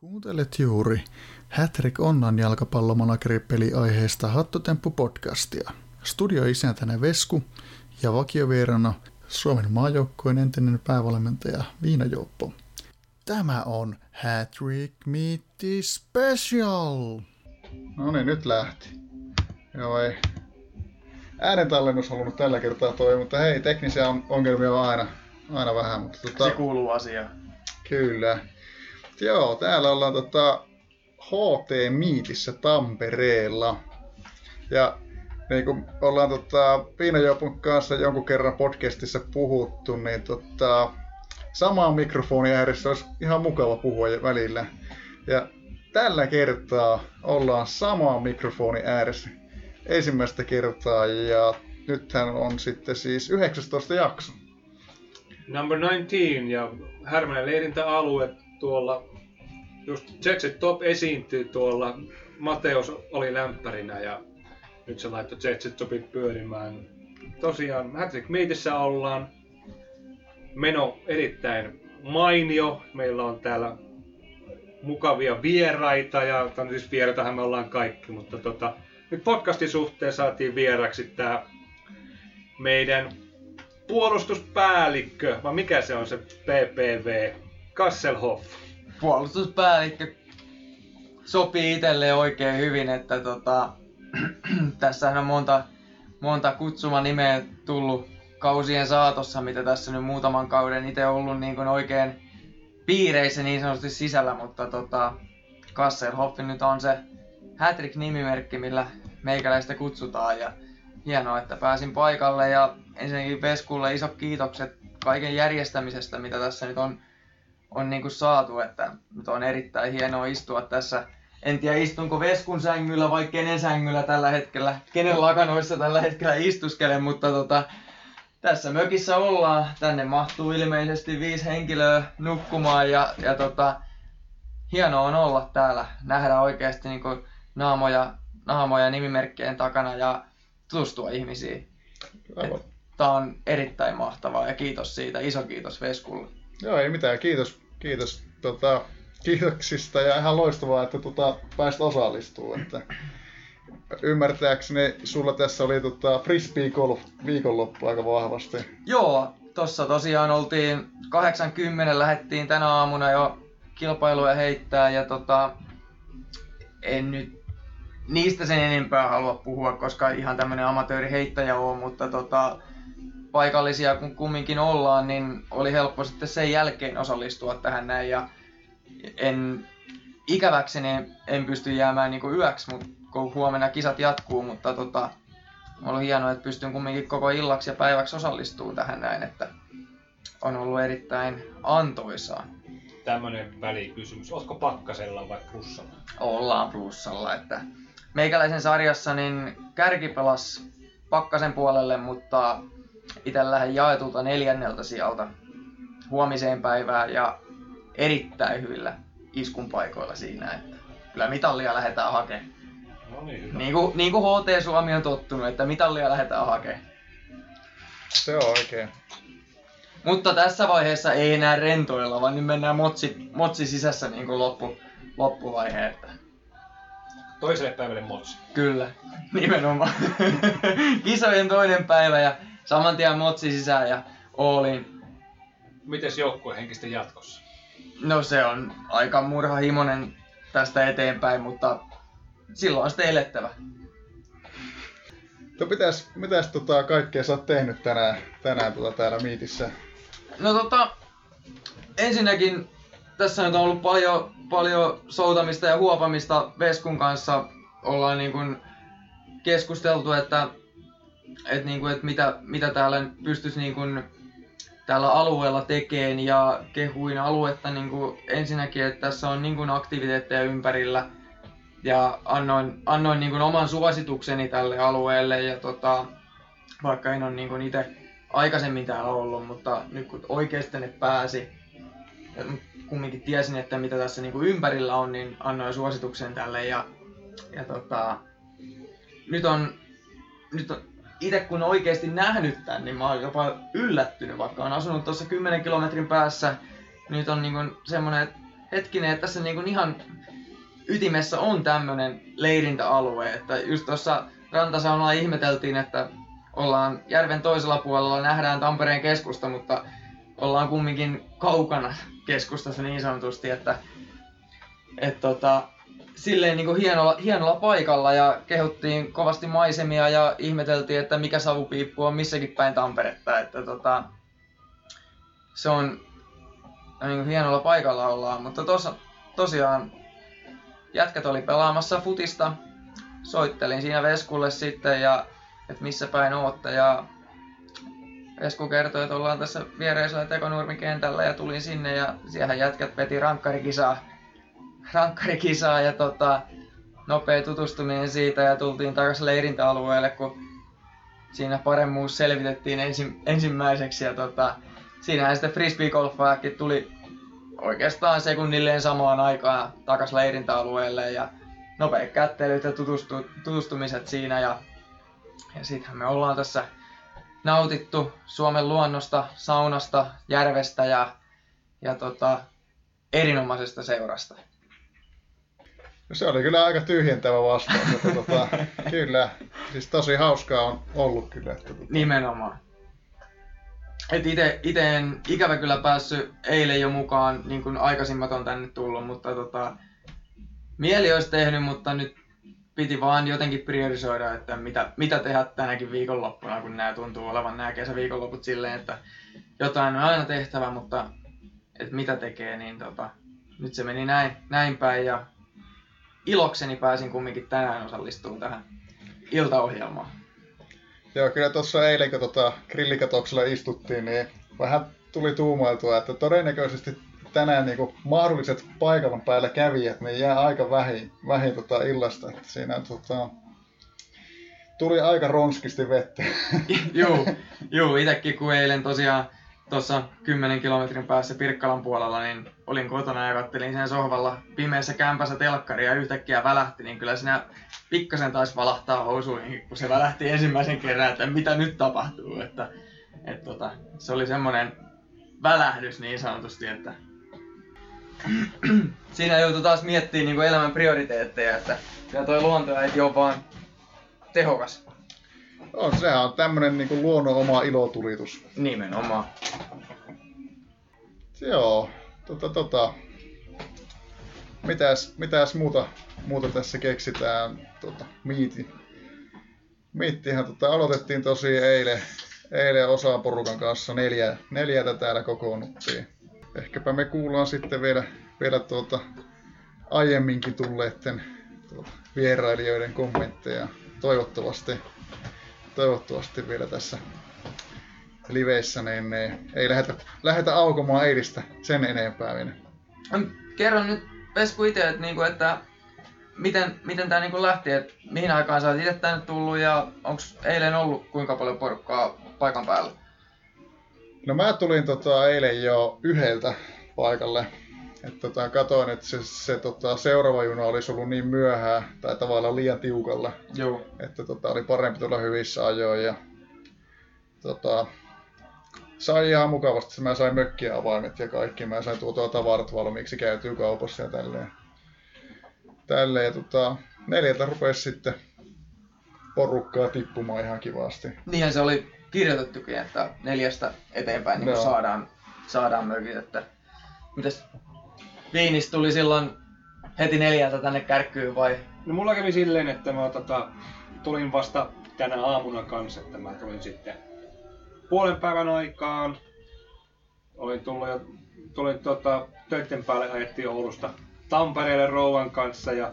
Kuuntelet juuri Hätrik Onnan jalkapallomanageri aiheesta Hattotemppu-podcastia. Studioisäntänä Vesku ja vakiovierana Suomen maajoukkojen entinen päävalmentaja Viina Jouppo. Tämä on Hattrick Meetti Special! No niin, nyt lähti. Joo ei. Äänentallennus halunnut tällä kertaa toi, mutta hei, teknisiä ongelmia on aina, aina vähän. Mutta tota, Se kuuluu asiaan. Kyllä. Joo, täällä ollaan tota HT Miitissä Tampereella. Ja niin kuin ollaan tota, Piinajopun kanssa jonkun kerran podcastissa puhuttu, niin tota, samaan mikrofonin ääressä olisi ihan mukava puhua välillä. Ja tällä kertaa ollaan samaan mikrofonin ääressä ensimmäistä kertaa ja nythän on sitten siis 19 jakso. Number 19 ja Härmänen leirintäalue tuolla, just Jetset Top esiintyi tuolla, Mateos oli lämpärinä ja nyt se laittoi Jetset Topit pyörimään. Tosiaan Hattrick Meetissä ollaan, meno erittäin mainio, meillä on täällä mukavia vieraita ja tai siis vieraitahan me ollaan kaikki, mutta tota, nyt podcastin suhteen saatiin vieraksi tää meidän puolustuspäällikkö, vai mikä se on se PPV, Kasselhoff. Puolustuspäällikkö sopii itselleen oikein hyvin, että tota, tässä on monta, monta kutsuma nimeä tullut kausien saatossa, mitä tässä nyt muutaman kauden itse ollut niin kuin oikein piireissä niin sanotusti sisällä, mutta tota, Kasselhoff nyt on se Hattrick-nimimerkki, millä meikäläistä kutsutaan ja hienoa, että pääsin paikalle ja ensinnäkin Veskulle isot kiitokset kaiken järjestämisestä, mitä tässä nyt on, on niin kuin saatu, että nyt on erittäin hienoa istua tässä. En tiedä istunko Veskun sängyllä vai kenen sängyllä tällä hetkellä, kenen lakanoissa tällä hetkellä istuskelen, mutta tota, tässä mökissä ollaan. Tänne mahtuu ilmeisesti viisi henkilöä nukkumaan ja, ja tota, hienoa on olla täällä, nähdä oikeasti niin kuin naamoja, naamoja nimimerkkien takana ja tutustua ihmisiin. Tämä on erittäin mahtavaa ja kiitos siitä. Iso kiitos Veskulle. Joo, ei mitään. Kiitos, kiitos tota, kiitoksista ja ihan loistavaa, että tota, pääsit osallistumaan. Että ymmärtääkseni sulla tässä oli tota, frisbee golf viikonloppu aika vahvasti. Joo, tossa tosiaan oltiin 80, lähettiin tänä aamuna jo kilpailuja heittää ja tota, en nyt niistä sen enempää halua puhua, koska ihan tämmönen amatööriheittäjä on, mutta tota, paikallisia kun kumminkin ollaan, niin oli helppo sitten sen jälkeen osallistua tähän näin ja en ikäväkseni en pysty jäämään niin yöksi, mutta kun huomenna kisat jatkuu, mutta tota, on ollut hienoa, että pystyn kumminkin koko illaksi ja päiväksi osallistumaan tähän näin, että on ollut erittäin antoisaa. Tämmöinen välikysymys. Oletko pakkasella vai plussalla? Ollaan plussalla, että meikäläisen sarjassa niin kärki pelas pakkasen puolelle, mutta itse lähden jaetulta neljänneltä sieltä huomiseen päivään ja erittäin hyvillä iskun paikoilla siinä, että kyllä mitallia lähdetään hakemaan. No niin, Niin kuin, niin kuin HT Suomi on tottunut, että mitallia lähdetään hakemaan. Se on oikein. Mutta tässä vaiheessa ei enää rentoilla, vaan nyt mennään motsi, motsi sisässä niin kuin loppu, loppuvaihe. Että... Toiselle päivälle motsi. Kyllä, nimenomaan. Kisojen toinen päivä ja saman tien motsi sisään ja Oolin. Mites henkistä jatkossa? No se on aika murhahimonen tästä eteenpäin, mutta silloin on sitten elettävä. No mitäs, mitäs tota kaikkea sä oot tehnyt tänään, tänään tota täällä Miitissä? No tota, ensinnäkin tässä nyt on ollut paljon, paljon soutamista ja huopamista Veskun kanssa. Ollaan niin kuin keskusteltu, että, että, niin kuin, että mitä, mitä täällä pystyisi niin kuin tällä alueella tekemään ja kehuin aluetta niin kuin ensinnäkin, että tässä on niin kuin aktiviteetteja ympärillä ja annoin, annoin niin kuin oman suositukseni tälle alueelle ja tota, vaikka en ole niin kuin itse aikaisemmin täällä ollut, mutta nyt kun oikeasti tänne pääsi ja kumminkin tiesin, että mitä tässä niin kuin ympärillä on, niin annoin suosituksen tälle ja, ja tota, nyt on, nyt on itse kun oikeasti nähnyt tän, niin mä oon jopa yllättynyt, vaikka on asunut tuossa 10 kilometrin päässä. Nyt on niin semmonen, että hetkinen, että tässä niinku ihan ytimessä on tämmönen leirintäalue, että just tuossa rantasaunalla ihmeteltiin, että ollaan järven toisella puolella, nähdään Tampereen keskusta, mutta ollaan kumminkin kaukana keskustassa niin sanotusti, että et tota, silleen niin kuin hienolla, hienolla paikalla ja kehuttiin kovasti maisemia ja ihmeteltiin, että mikä savupiippu on missäkin päin Tamperetta. Että tota, se on niin kuin hienolla paikalla ollaan, mutta tossa, tosiaan jätkät oli pelaamassa futista. Soittelin siinä Veskulle sitten ja että missä päin ootte ja Vesku kertoi, että ollaan tässä viereisellä Tekonurmi kentällä ja tulin sinne ja siellä jätkät peti rankkarikisaa, rankkarikisaa ja tota, nopea tutustuminen siitä ja tultiin takaisin leirintäalueelle, kun siinä paremmuus selvitettiin ensi, ensimmäiseksi ja tota, siinähän sitten frisbeegolfaajakin tuli oikeastaan sekunnilleen samaan aikaan takaisin leirintäalueelle ja nopeat kättelyt ja tutustu, tutustumiset siinä ja, ja sittenhän me ollaan tässä nautittu Suomen luonnosta, saunasta, järvestä ja, ja tota, erinomaisesta seurasta. No se oli kyllä aika tyhjentävä vastaus. Että, tota, kyllä, siis tosi hauskaa on ollut kyllä. Että, tota. Nimenomaan. Et ite, ite en ikävä kyllä päässyt eilen jo mukaan, niin kuin aikaisimmat on tänne tullut, mutta tota, mieli olisi tehnyt, mutta nyt piti vaan jotenkin priorisoida, että mitä, mitä tehdä tänäkin viikonloppuna, kun nämä tuntuu olevan nämä kesäviikonloput silleen, että jotain on aina tehtävä, mutta että mitä tekee, niin tota, nyt se meni näin, näin päin ja ilokseni pääsin kumminkin tänään osallistumaan tähän iltaohjelmaan. Joo, kyllä tuossa eilen, kun tota grillikatoksella istuttiin, niin vähän tuli tuumailtua, että todennäköisesti tänään niin kuin mahdolliset paikan päällä kävijät niin jää aika vähin, vähin tota illasta. Että siinä tota, tuli aika ronskisti vettä. Joo, joo itsekin kun eilen tosiaan tuossa 10 kilometrin päässä Pirkkalan puolella, niin olin kotona ja kattelin sen sohvalla pimeässä kämpässä telkkaria ja yhtäkkiä välähti, niin kyllä siinä pikkasen taisi valahtaa housuihin, kun se välähti ensimmäisen kerran, että mitä nyt tapahtuu. Että, et tota, se oli semmoinen välähdys niin sanotusti, että siinä joutui taas miettimään niin elämän prioriteetteja, että kyllä toi ei ole vaan tehokas. On, sehän on tämmönen niin kuin luonnon oma ilotulitus. Nimenomaan. Joo, tota, tota. Mitäs, mitäs muuta, muuta tässä keksitään? Tota, miiti. Miittihän tota, aloitettiin tosi eilen, eilen osaan porukan kanssa neljä, neljältä täällä kokoonnuttiin. Ehkäpä me kuullaan sitten vielä, vielä tuota, aiemminkin tulleiden tuota, vierailijoiden kommentteja. Toivottavasti, toivottavasti vielä tässä liveissä, niin ne ei lähdetä, lähdetä aukomaan eilistä sen enempää vielä. Kerro nyt Vesku itse, että, niinku, että miten, miten tämä niinku lähti, että mihin aikaan sä oot itse tänne tullut ja onko eilen ollut kuinka paljon porukkaa paikan päällä? No mä tulin tota, eilen jo yhdeltä paikalle. Et, tota, katoin, että se, se tota, seuraava juna olisi ollut niin myöhään tai tavallaan liian tiukalla. Joo. Että tota, oli parempi tulla hyvissä ajoin. Ja, tota, sai ihan mukavasti. Mä sain mökkiä avaimet ja kaikki. Mä sain tuotua tavarat valmiiksi käytyy kaupassa ja tälleen. tälleen. Ja, tota, neljältä rupesi sitten porukkaa tippumaan ihan kivasti. Niinhän se oli kirjoitettukin, että neljästä eteenpäin niin Joo. saadaan, saadaan mökit. Että... Mitäs Viinis tuli silloin heti neljältä tänne kärkkyyn vai? No mulla kävi silleen, että mä tota, tulin vasta tänä aamuna kanssa, että mä tulin sitten puolen päivän aikaan. Olin tullut jo, tulin tota, töiden päälle ajettiin Oulusta Tampereelle rouvan kanssa ja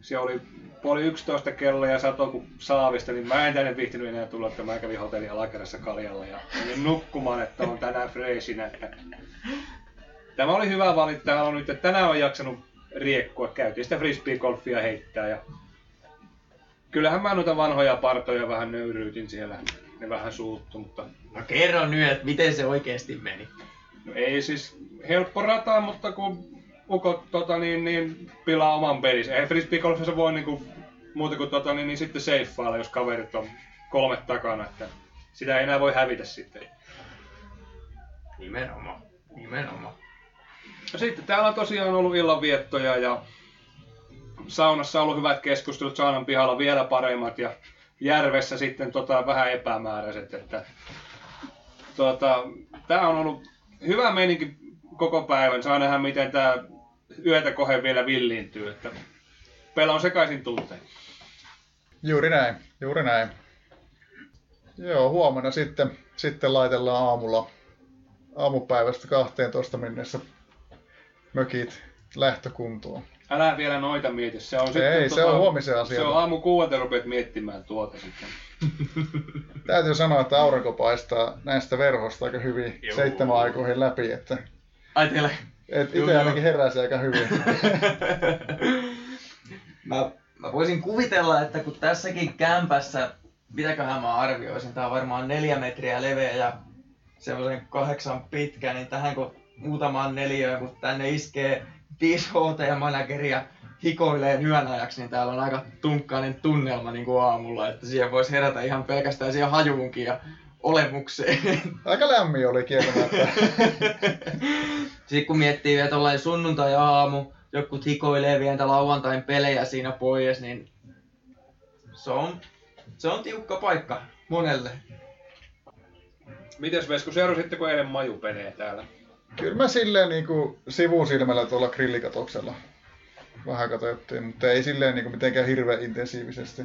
se oli puoli yksitoista kello ja sato kuin saavista, niin mä en tänne viihtynyt enää tulla, että mä kävin hotelli alakerrassa kaljalla ja menin nukkumaan, että on tänään freesinä. Tämä oli hyvä valinta. Täällä on nyt, että tänään on jaksanut riekkua. Käytiin sitä frisbee-golfia heittää ja kyllähän mä noita vanhoja partoja vähän nöyryytin siellä. Ne vähän suuttu, mutta No kerro nyt, että miten se oikeasti meni. no ei siis helppo rata, mutta kun ukot tota, niin, niin, pilaa oman pelinsä. Ei frisbeegolfissa voi niinku, muuta kuin tota, niin, niin sitten seiffailla, jos kaverit on kolme takana. Että sitä ei enää voi hävitä sitten. Nimenomaan. Nimenomaan. No sitten täällä on tosiaan ollut illanviettoja ja saunassa on ollut hyvät keskustelut, saunan pihalla vielä paremmat ja järvessä sitten tota, vähän epämääräiset. Että, tota, tää on ollut hyvä meininki koko päivän. Saa nähdä, miten tämä yötä kohe vielä villiintyy. Että pela on sekaisin tunteen. Juuri näin, juuri näin. Joo, huomenna sitten, sitten laitellaan aamulla aamupäivästä 12 mennessä mökit lähtökuntoon. Älä vielä noita mieti. Se on Ei, sitten, se on huomisen asia. Se on aamu kuudelta rupeat miettimään tuota sitten. Täytyy sanoa, että aurinko paistaa näistä verhosta aika hyvin Joo. seitsemän aikoihin läpi, että Ai teille. et itse ainakin heräsi aika hyvin. mä, mä voisin kuvitella, että kun tässäkin kämpässä, mitäköhän mä arvioisin, tää on varmaan neljä metriä leveä ja semmoisen kahdeksan pitkä, niin tähän kun muutamaan neliöön, kun tänne iskee 5 HT-manageria hikoilee yön ajaksi, niin täällä on aika tunkkainen tunnelma niin kuin aamulla, että siihen voisi herätä ihan pelkästään siihen hajuunkin ja olemukseen. Aika lämmin oli kieltämättä. Sitten kun miettii vielä tollain sunnuntai-aamu, joku hikoilee vielä lauantain pelejä siinä pois, niin se on, se on tiukka paikka monelle. Mites Vesku, seurasitteko eilen majupelejä täällä? Kyllä mä silleen niin kuin sivusilmällä tuolla grillikatoksella vähän katsottiin, mutta ei silleen niin kuin mitenkään hirveän intensiivisesti.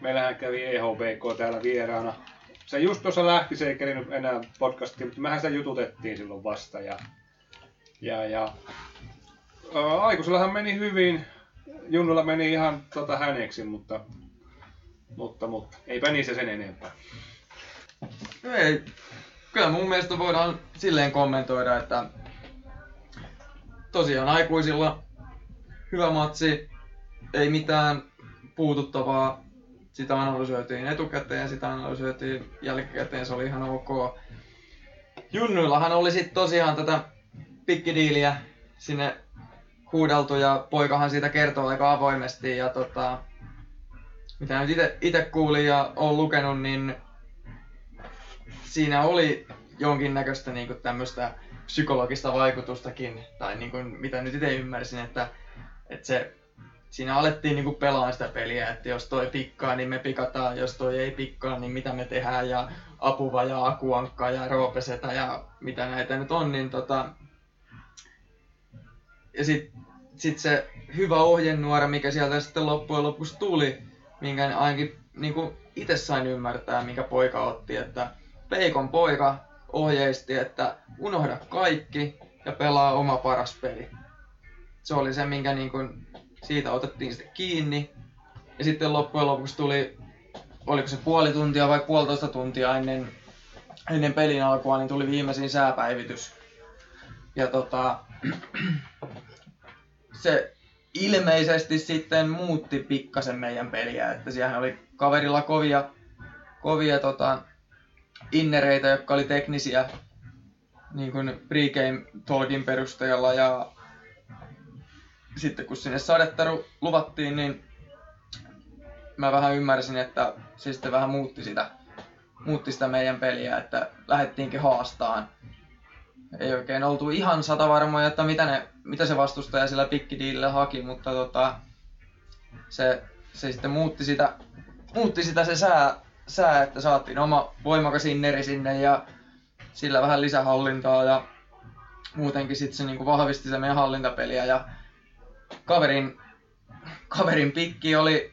Meillähän kävi EHBK täällä vieraana. Se just tuossa lähti, se ei kerinyt enää podcastiin, mutta mehän sitä jututettiin silloin vasta. Ja, ja, ja ää, aikuisellahan meni hyvin. Junnulla meni ihan tota häneksi, mutta, mutta, mutta eipä niissä sen enempää. Ei, kyllä mun mielestä voidaan silleen kommentoida, että tosiaan aikuisilla hyvä matsi, ei mitään puututtavaa. Sitä analysoitiin etukäteen, sitä analysoitiin jälkikäteen, se oli ihan ok. Junnuillahan oli sitten tosiaan tätä pikkidiiliä sinne huudeltu ja poikahan siitä kertoo aika avoimesti ja tota, mitä nyt itse kuulin ja olen lukenut, niin siinä oli jonkinnäköistä niinku tämmöistä psykologista vaikutustakin, tai niinku, mitä nyt itse ymmärsin, että, että se, siinä alettiin niinku pelaa sitä peliä, että jos toi pikkaa, niin me pikataan, jos toi ei pikkaa, niin mitä me tehdään, ja apuva ja akuankka ja roopesetä ja mitä näitä nyt on, niin tota... Ja sit, sit se hyvä ohjenuora, mikä sieltä sitten loppujen lopuksi tuli, minkä ainakin niin itse sain ymmärtää, minkä poika otti, että Peikon poika ohjeisti, että unohda kaikki ja pelaa oma paras peli. Se oli se, minkä niin kuin, siitä otettiin sitten kiinni. Ja sitten loppujen lopuksi tuli, oliko se puoli tuntia vai puolitoista tuntia ennen, ennen pelin alkua, niin tuli viimeisin sääpäivitys. Ja tota, se ilmeisesti sitten muutti pikkasen meidän peliä, että siellä oli kaverilla kovia, kovia tota, innereitä, jotka oli teknisiä niin kuin pregame talkin perusteella ja sitten kun sinne sadetta ru- luvattiin, niin mä vähän ymmärsin, että se sitten vähän muutti sitä, muutti sitä meidän peliä, että lähdettiinkin haastaan. Ei oikein oltu ihan sata varmoja, että mitä, ne, mitä se vastustaja sillä pikkidiilillä haki, mutta tota, se, se sitten muutti sitä, muutti sitä se sää, sää, että saatiin oma voimakas inneri sinne ja sillä vähän lisähallintaa ja muutenkin sitten se niinku vahvisti se meidän hallintapeliä ja kaverin, kaverin pikki oli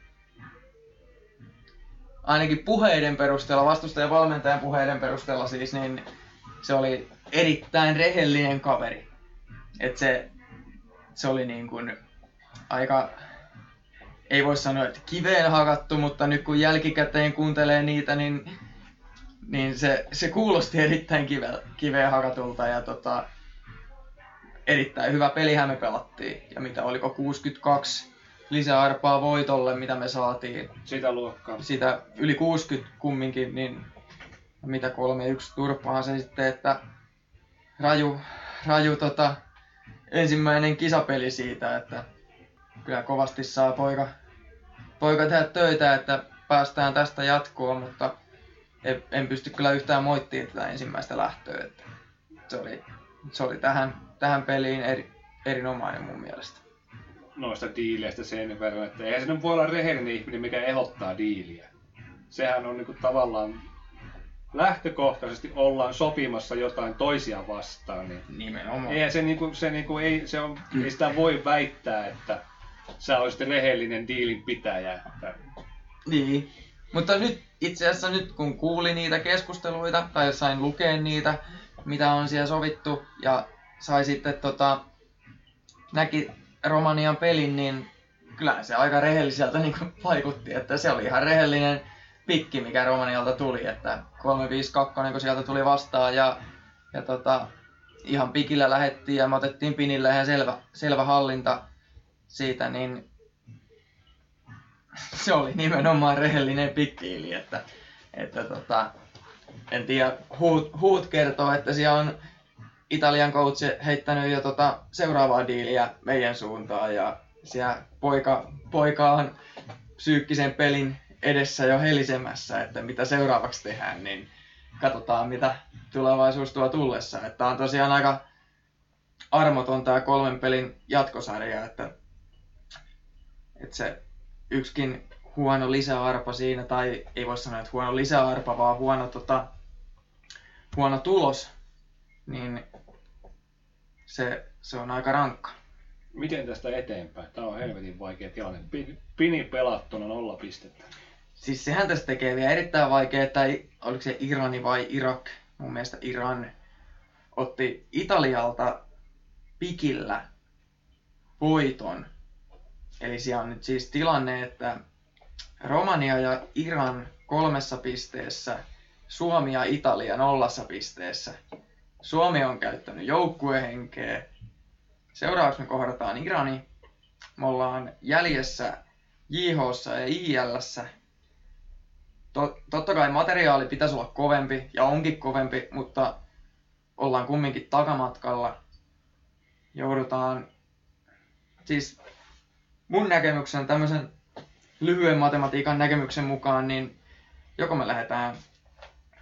ainakin puheiden perusteella, vastustajan valmentajan puheiden perusteella siis, niin se oli erittäin rehellinen kaveri. Et se, se oli niin kuin aika, ei voi sanoa, että kiveen hakattu, mutta nyt kun jälkikäteen kuuntelee niitä, niin, niin se, se kuulosti erittäin kive, kiveen hakatulta ja tota, erittäin hyvä pelihän me pelattiin. Ja mitä oliko 62 lisäarpaa voitolle, mitä me saatiin. Sitä luokkaa. Sitä yli 60 kumminkin, niin mitä 3-1 turpaa se sitten, että raju, raju tota, ensimmäinen kisapeli siitä, että kyllä kovasti saa poika, poika tehdä töitä, että päästään tästä jatkoon, mutta en, en pysty kyllä yhtään moittimaan tätä ensimmäistä lähtöä. Että se, oli, se oli tähän, tähän peliin eri, erinomainen mun mielestä. Noista diileistä sen verran, että eihän se voi olla rehellinen ihminen, mikä ehdottaa diiliä. Sehän on niinku tavallaan lähtökohtaisesti ollaan sopimassa jotain toisia vastaan, niin Nimenomaan. eihän se, niinku, se, niinku, ei, se on, ei sitä voi väittää, että sä olisit rehellinen diilin pitäjä. Niin. Mutta nyt itse asiassa nyt kun kuulin niitä keskusteluita tai sain lukea niitä, mitä on siellä sovittu ja sai sitten tota, näki Romanian pelin, niin kyllä se aika rehelliseltä niin vaikutti, että se oli ihan rehellinen pikki, mikä Romanialta tuli, että 352 kun sieltä tuli vastaan ja, ja tota, ihan pikillä lähettiin ja me otettiin pinille ihan selvä, selvä hallinta siitä, niin se oli nimenomaan rehellinen pikkiili, että, että tota, en tiedä, huut, huut kertoo, että siellä on Italian coach heittänyt jo tota seuraavaa diiliä meidän suuntaan ja siellä poika, poika on psyykkisen pelin edessä jo helisemässä, että mitä seuraavaksi tehdään, niin katsotaan mitä tulevaisuus tuo tullessa. Että on tosiaan aika armoton tämä kolmen pelin jatkosarja, että, että se yksikin huono lisäarpa siinä, tai ei voi sanoa, että huono lisäarpa, vaan huono, tota, huono tulos, niin se, se on aika rankka. miten tästä eteenpäin? Tämä on helvetin vaikea tilanne. Pi- Pini pelattuna nolla pistettä. Siis sehän tästä tekee vielä erittäin vaikea, että oliko se Irani vai Irak, mun mielestä Iran, otti Italialta pikillä voiton. Eli siellä on nyt siis tilanne, että Romania ja Iran kolmessa pisteessä, Suomi ja Italia nollassa pisteessä. Suomi on käyttänyt joukkuehenkeä. Seuraavaksi me kohdataan Irani. Me ollaan jäljessä JHssa ja ILssä. To, totta kai materiaali pitäisi olla kovempi ja onkin kovempi, mutta ollaan kumminkin takamatkalla. Joudutaan, siis mun näkemyksen, tämmöisen lyhyen matematiikan näkemyksen mukaan, niin joko me lähdetään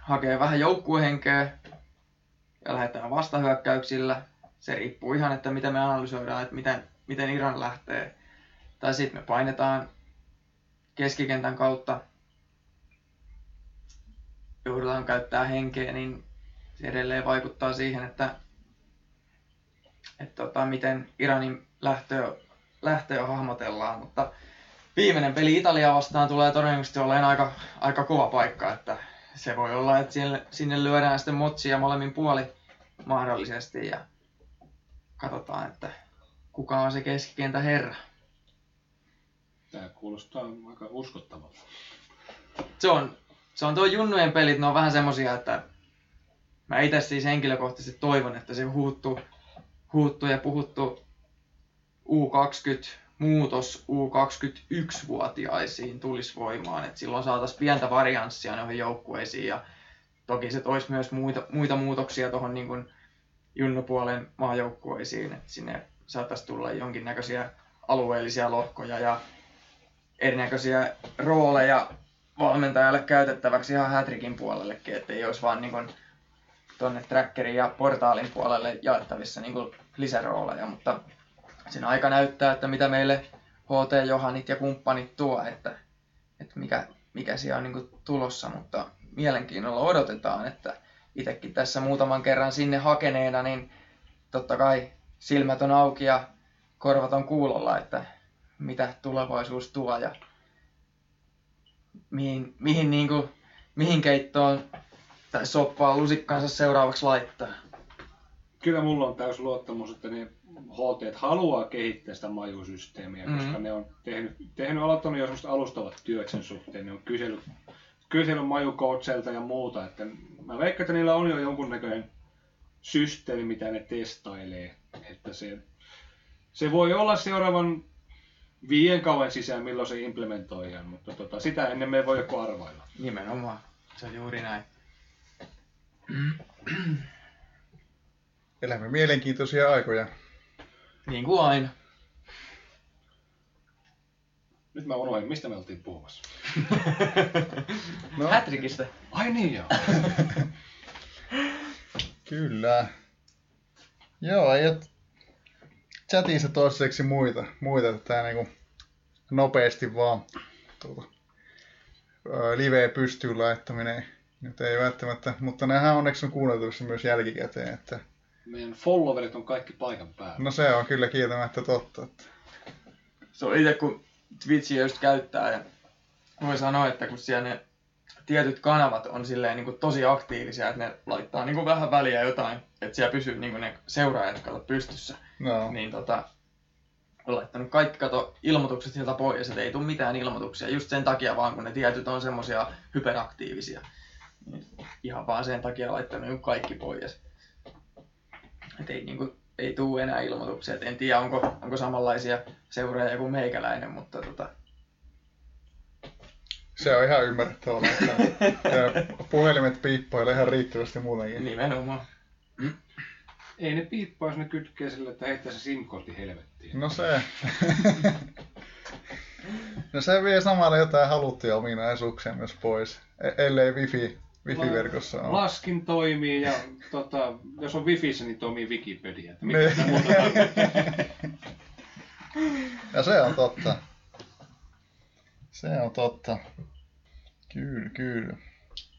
hakemaan vähän joukkuehenkeä ja lähdetään vastahyökkäyksillä. Se riippuu ihan, että miten me analysoidaan, että miten, miten Iran lähtee. Tai sitten me painetaan keskikentän kautta joudutaan käyttää henkeä, niin se edelleen vaikuttaa siihen, että, että tota, miten Iranin lähtöä, lähtöä hahmotellaan. Mutta viimeinen peli Italia vastaan tulee todennäköisesti olemaan aika, aika kova paikka, että se voi olla, että sinne, sinne lyödään sitten motsia molemmin puoli mahdollisesti ja katsotaan, että kuka on se keskikentän herra. Tämä kuulostaa aika uskottavalta. se on, se on tuo junnujen pelit, ne on vähän semmosia, että mä itse siis henkilökohtaisesti toivon, että se huuttu, huuttu ja puhuttu U20 muutos U21-vuotiaisiin tulisi voimaan, että silloin saataisiin pientä varianssia noihin joukkueisiin ja toki se toisi myös muita, muita muutoksia tuohon niin kuin junnupuolen maajoukkueisiin, että sinne saataisiin tulla jonkinnäköisiä alueellisia lohkoja ja erinäköisiä rooleja valmentajalle käytettäväksi ihan hätrikin puolellekin, ettei olisi vaan niin kuin tuonne trackerin ja portaalin puolelle jaettavissa niin kuin lisärooleja, mutta sen aika näyttää, että mitä meille HT Johannit ja kumppanit tuo, että, että mikä, mikä siellä on niin tulossa, mutta mielenkiinnolla odotetaan, että itsekin tässä muutaman kerran sinne hakeneena, niin totta kai silmät on auki ja korvat on kuulolla, että mitä tulevaisuus tuo ja mihin, mihin, niin kuin, mihin keittoon tai soppaan lusikkansa seuraavaksi laittaa. Kyllä mulla on täys luottamus, että ne HT haluaa kehittää sitä majusysteemiä, Mhm. koska ne on tehnyt, tehnyt aloittanut jo semmoista alustavat työt sen suhteen. Ne on kysellyt, kysellyt majukoutselta ja muuta. Että mä veikkaan, että niillä on jo jonkunnäköinen systeemi, mitä ne testailee. Että se, se voi olla seuraavan viien kauan sisään, milloin se implementoidaan, mutta tota, sitä ennen me ei voi joku arvailla. Nimenomaan. Se on juuri näin. Elämme mielenkiintoisia aikoja. Niin kuin aina. Nyt mä unohdin, mistä me oltiin puhumassa. No. Hätrikistä. Ai niin joo. Kyllä. Joo, ei et chatissa toiseksi muita, muita tää niinku nopeasti vaan tuota, live pystyy laittaminen nyt ei välttämättä, mutta nehän onneksi on kuunneltavissa myös jälkikäteen, että Meidän followerit on kaikki paikan päällä. no se on kyllä kieltämättä totta, että Se on itse kun Twitchiä just käyttää ja voi sanoa, että kun siellä ne tietyt kanavat on silleen niin kuin tosi aktiivisia, että ne laittaa niin kuin vähän väliä jotain, että siellä pysyy niin kuin ne seuraajat kato pystyssä, no, niin tota, on laittanut kaikki kato ilmoitukset sieltä pois, että ei tule mitään ilmoituksia, just sen takia vaan kun ne tietyt on semmosia hyperaktiivisia. Niin ihan vaan sen takia laittanut kaikki pois. Et ei, niin kuin, ei tuu enää ilmoituksia, et en tiedä onko, onko samanlaisia seuraajia kuin meikäläinen, mutta tota, se on ihan ymmärrettävää, että puhelimet piippoilee ihan riittävästi muutenkin. nimenomaan. Ei ne piippaa, jos ne kytkee sille, että heittää se SIM-kortti helvettiin. No se. no se vie samalla jotain haluttuja ominaisuuksia myös pois, e- ellei wifi, wifi-verkossa ole. Laskin toimii ja tota, jos on wifissä, niin toimii Wikipedia. Että mitä Niin. Ja se on totta. Se on totta. Kyllä, kyllä.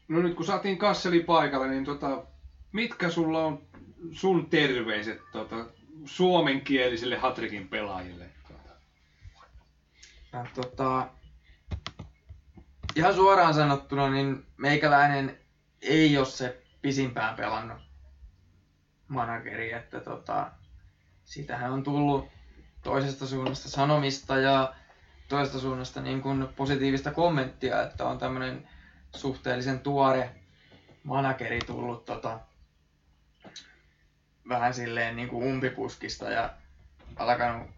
No nyt kun saatiin Kasseli paikalle, niin tota, mitkä sulla on sun terveiset tota, suomenkielisille Hatrikin pelaajille? Tota, tota, ihan suoraan sanottuna, niin meikäläinen ei ole se pisimpään pelannut manageri, että tota, siitähän on tullut toisesta suunnasta sanomista ja toisesta suunnasta niin kuin positiivista kommenttia, että on tämmöinen suhteellisen tuore manageri tullut tota, vähän silleen niin kuin umpipuskista ja alkanut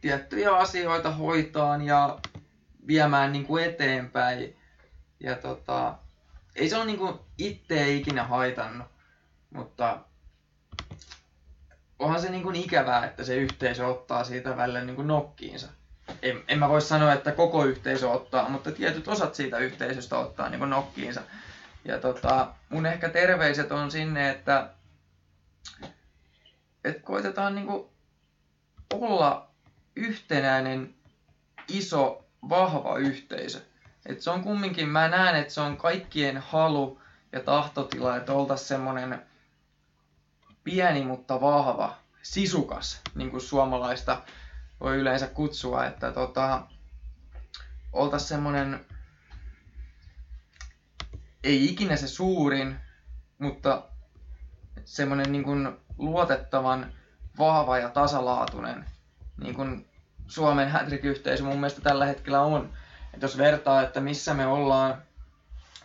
tiettyjä asioita hoitaan ja viemään niin kuin eteenpäin. Ja tota, ei se ole niin kuin ikinä haitannut, mutta onhan se niin kuin ikävää, että se yhteisö ottaa siitä välillä niin kuin nokkiinsa. En, en mä voi sanoa, että koko yhteisö ottaa, mutta tietyt osat siitä yhteisöstä ottaa niin kuin nokkiinsa. Ja tota, mun ehkä terveiset on sinne, että, että koitetaan niin kuin olla yhtenäinen, iso, vahva yhteisö. Et se on kumminkin, mä näen, että se on kaikkien halu ja tahtotila, että oltaisiin semmoinen pieni, mutta vahva, sisukas, niin kuin suomalaista voi yleensä kutsua, että tota, oltaisiin semmoinen, ei ikinä se suurin, mutta semmoinen niin kuin luotettavan, vahva ja tasalaatuinen niin kuin Suomen hätrick-yhteisö mun mielestä tällä hetkellä on. Et jos vertaa, että missä me ollaan,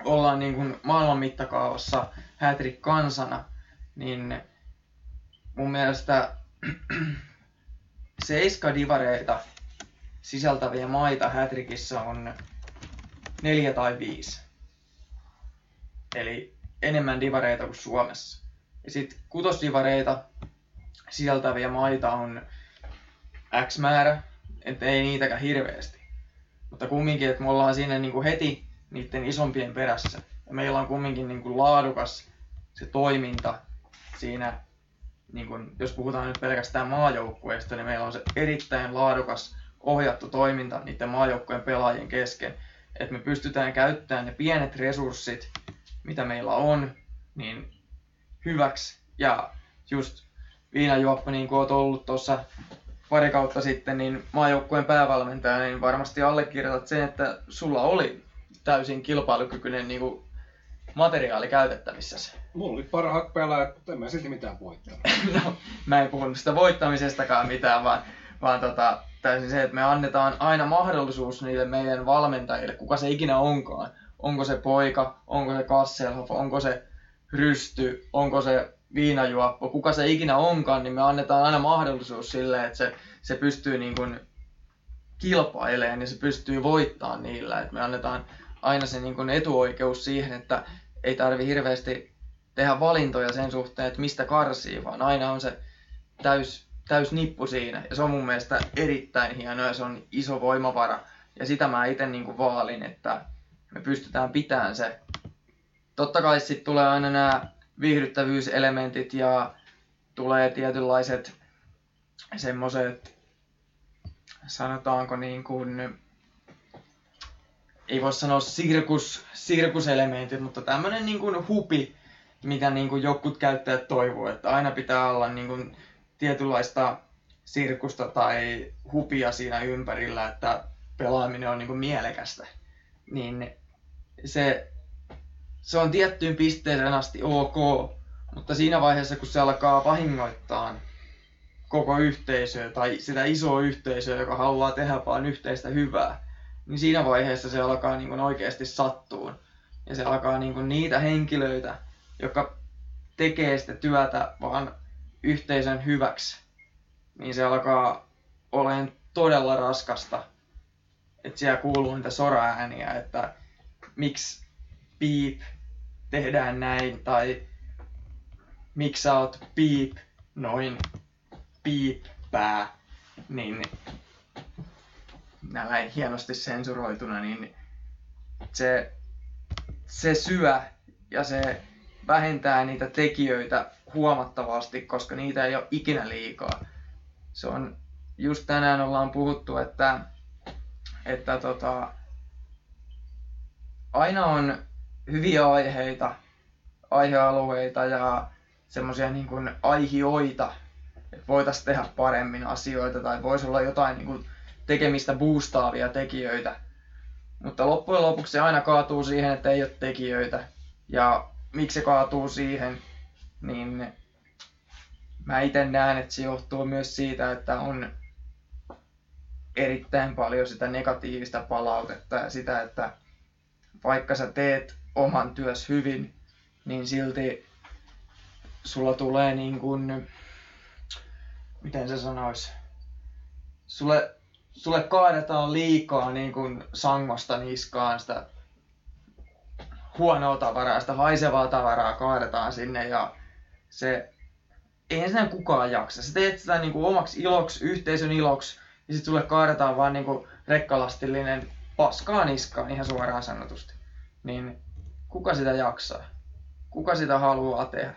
ollaan niin kuin maailman mittakaavassa hätrick-kansana, niin mun mielestä seiska divareita sisältäviä maita hätrikissä on neljä tai viisi. Eli enemmän divareita kuin Suomessa. Ja sitten kutosdivareita sisältäviä maita on X määrä, että ei niitäkään hirveästi. Mutta kumminkin, että me ollaan siinä niin kuin heti niiden isompien perässä. Ja meillä on kumminkin niin kuin laadukas se toiminta siinä, niin kuin, jos puhutaan nyt pelkästään maajoukkueesta, niin meillä on se erittäin laadukas ohjattu toiminta niiden maajoukkueen pelaajien kesken. Että me pystytään käyttämään ne pienet resurssit, mitä meillä on, niin hyväksi. Ja just viinajuoppa, niin kuin oot ollut tuossa pari kautta sitten, niin maajoukkueen päävalmentaja, niin varmasti allekirjoitat sen, että sulla oli täysin kilpailukykyinen niin kuin materiaali käytettävissä. mulla oli parhaat pelaajat, mutta en mä silti mitään voittanut. No, mä en puhunut sitä voittamisestakaan mitään, vaan, vaan tota, täysin se, että me annetaan aina mahdollisuus niille meidän valmentajille, kuka se ikinä onkaan. Onko se poika, onko se Kasselhoff, onko se Rysty, onko se viinajuoppo, kuka se ikinä onkaan, niin me annetaan aina mahdollisuus sille, että se, se pystyy niin kuin kilpailemaan ja se pystyy voittamaan niillä. Et me annetaan aina se niin kuin etuoikeus siihen, että ei tarvi hirveästi tehdä valintoja sen suhteen, että mistä karsii, vaan aina on se täys, täys nippu siinä. Ja se on mun mielestä erittäin hienoa ja se on iso voimavara. Ja sitä mä itse niin vaalin, että me pystytään pitämään se. Totta kai sitten tulee aina nämä viihdyttävyyselementit ja tulee tietynlaiset semmoiset, sanotaanko niin kuin, ei voi sanoa sirkus, sirkuselementit, mutta tämmöinen niin kuin hupi, mitä niin kuin jokut käyttäjät toivoo, että aina pitää olla niin kuin tietynlaista sirkusta tai hupia siinä ympärillä, että pelaaminen on niin kuin mielekästä. Niin se, se on tiettyyn pisteeseen asti ok, mutta siinä vaiheessa, kun se alkaa vahingoittaa koko yhteisöä tai sitä isoa yhteisöä, joka haluaa tehdä vain yhteistä hyvää, niin siinä vaiheessa se alkaa niin kuin oikeasti sattuun. Ja se alkaa niin kuin niitä henkilöitä, jotka tekee sitä työtä vaan yhteisön hyväksi, niin se alkaa olemaan todella raskasta. Että siellä kuuluu niitä soraääniä, että miksi piip tehdään näin, tai miksi sä oot piip noin piippää, niin näillä hienosti sensuroituna, niin se, se syö ja se vähentää niitä tekijöitä huomattavasti, koska niitä ei ole ikinä liikaa. Se on, just tänään ollaan puhuttu, että, että tota, aina on hyviä aiheita, aihealueita ja semmoisia niin kuin aihioita, että voitaisiin tehdä paremmin asioita tai voisi olla jotain niin kuin tekemistä boostaavia tekijöitä. Mutta loppujen lopuksi se aina kaatuu siihen, että ei ole tekijöitä. Ja miksi se kaatuu siihen, niin mä itse näen, että se johtuu myös siitä, että on erittäin paljon sitä negatiivista palautetta ja sitä, että vaikka sä teet oman työs hyvin, niin silti sulla tulee niin kuin, miten se sanois, sulle, sulle kaadetaan liikaa niin kuin sangosta niskaan sitä huonoa tavaraa, sitä haisevaa tavaraa kaadetaan sinne ja se, eihän sitä kukaan jaksa. Sä teet sitä niin kuin omaksi iloksi, yhteisön iloksi ja sitten sulle kaadetaan vaan niin kuin rekkalastillinen paskaa niskaan ihan suoraan sanotusti. Niin kuka sitä jaksaa? Kuka sitä haluaa tehdä?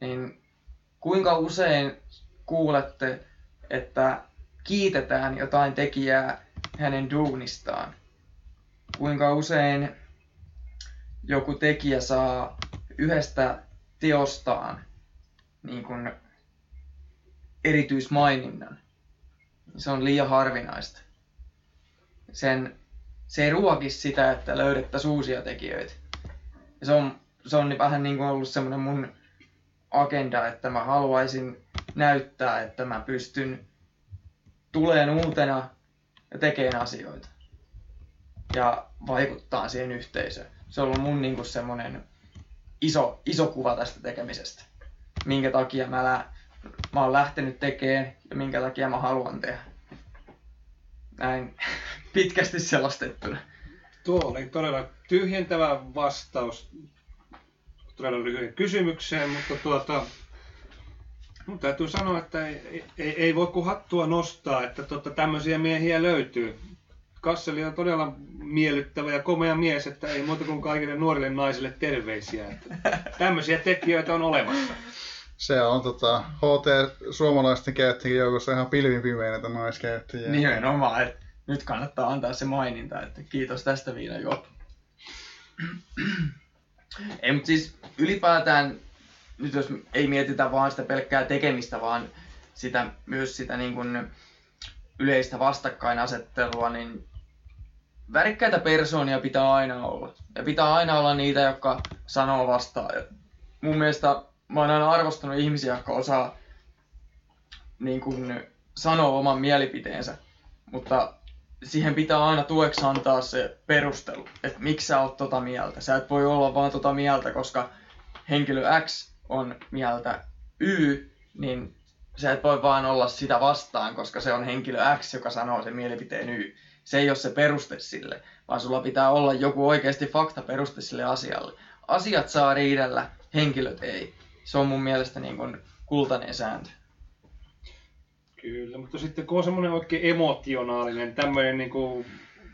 Niin kuinka usein kuulette, että kiitetään jotain tekijää hänen duunistaan? Kuinka usein joku tekijä saa yhdestä teostaan niin kuin erityismaininnan? Se on liian harvinaista. Sen, se ei ruoki sitä, että löydettäisiin uusia tekijöitä. Ja se on, se on vähän niin kuin ollut semmoinen mun agenda, että mä haluaisin näyttää, että mä pystyn tuleen uutena ja tekemään asioita. Ja vaikuttaa siihen yhteisöön. Se on ollut mun niin semmoinen iso, iso kuva tästä tekemisestä. Minkä takia mä, lä- mä oon lähtenyt tekemään ja minkä takia mä haluan tehdä. Näin pitkästi selostettuna. Tuo oli todella tyhjentävä vastaus todella lyhyen kysymykseen, mutta tuota, mun täytyy sanoa, että ei, ei, ei voi kuin hattua nostaa, että tuota, tämmöisiä miehiä löytyy. Kasseli on todella miellyttävä ja komea mies, että ei muuta kuin kaikille nuorille naisille terveisiä. Että tämmöisiä tekijöitä on olemassa. Se on tota, HT suomalaisten käyttäjien joukossa ihan pilvin pimeinetä naiskäyttäjiä. Nimenomaan, että nyt kannattaa antaa se maininta, että kiitos tästä viina juoppa. Ei, mutta siis ylipäätään, nyt jos ei mietitä vaan sitä pelkkää tekemistä, vaan sitä, myös sitä niin kuin yleistä vastakkainasettelua, niin värikkäitä persoonia pitää aina olla. Ja pitää aina olla niitä, jotka sanoo vastaan. Ja mun mielestä mä oon aina arvostanut ihmisiä, jotka osaa niin kuin, sanoa oman mielipiteensä. Mutta siihen pitää aina tueksi antaa se perustelu, että miksi sä oot tota mieltä. Sä et voi olla vaan tota mieltä, koska henkilö X on mieltä Y, niin sä et voi vaan olla sitä vastaan, koska se on henkilö X, joka sanoo sen mielipiteen Y. Se ei ole se peruste sille, vaan sulla pitää olla joku oikeasti fakta peruste sille asialle. Asiat saa riidellä, henkilöt ei. Se on mun mielestä niin kuin kultainen sääntö. Kyllä, mutta sitten kun on semmoinen oikein emotionaalinen, tämmöinen, niin kuin,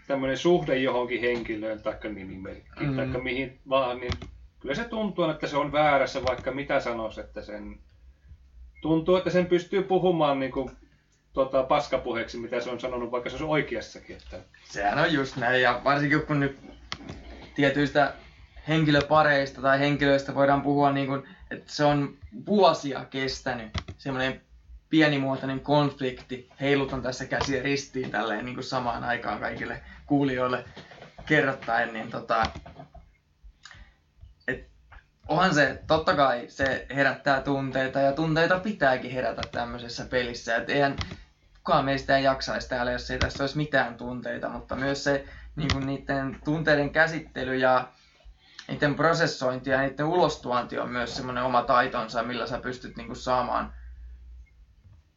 tämmöinen suhde johonkin henkilöön tai nimimerkkiin mm. tai mihin vaan, niin kyllä se tuntuu, että se on väärässä, vaikka mitä sanoisi, että sen tuntuu, että sen pystyy puhumaan niin kuin, tota, paskapuheeksi, mitä se on sanonut, vaikka se olisi oikeassakin. Että... Sehän on just näin, ja varsinkin kun nyt tietyistä henkilöpareista tai henkilöistä voidaan puhua, niin kuin, että se on vuosia kestänyt semmoinen pienimuotoinen konflikti. Heilutan tässä käsiä ristiin tälleen niin kuin samaan aikaan kaikille kuulijoille kerrottaen, niin tota, et, onhan se, totta kai se herättää tunteita ja tunteita pitääkin herätä tämmöisessä pelissä. Et eihän kukaan meistä ei jaksaisi täällä, jos ei tässä olisi mitään tunteita, mutta myös se niin kuin niiden tunteiden käsittely ja niiden prosessointi ja niiden ulostuanti on myös semmoinen oma taitonsa, millä sä pystyt niin kuin saamaan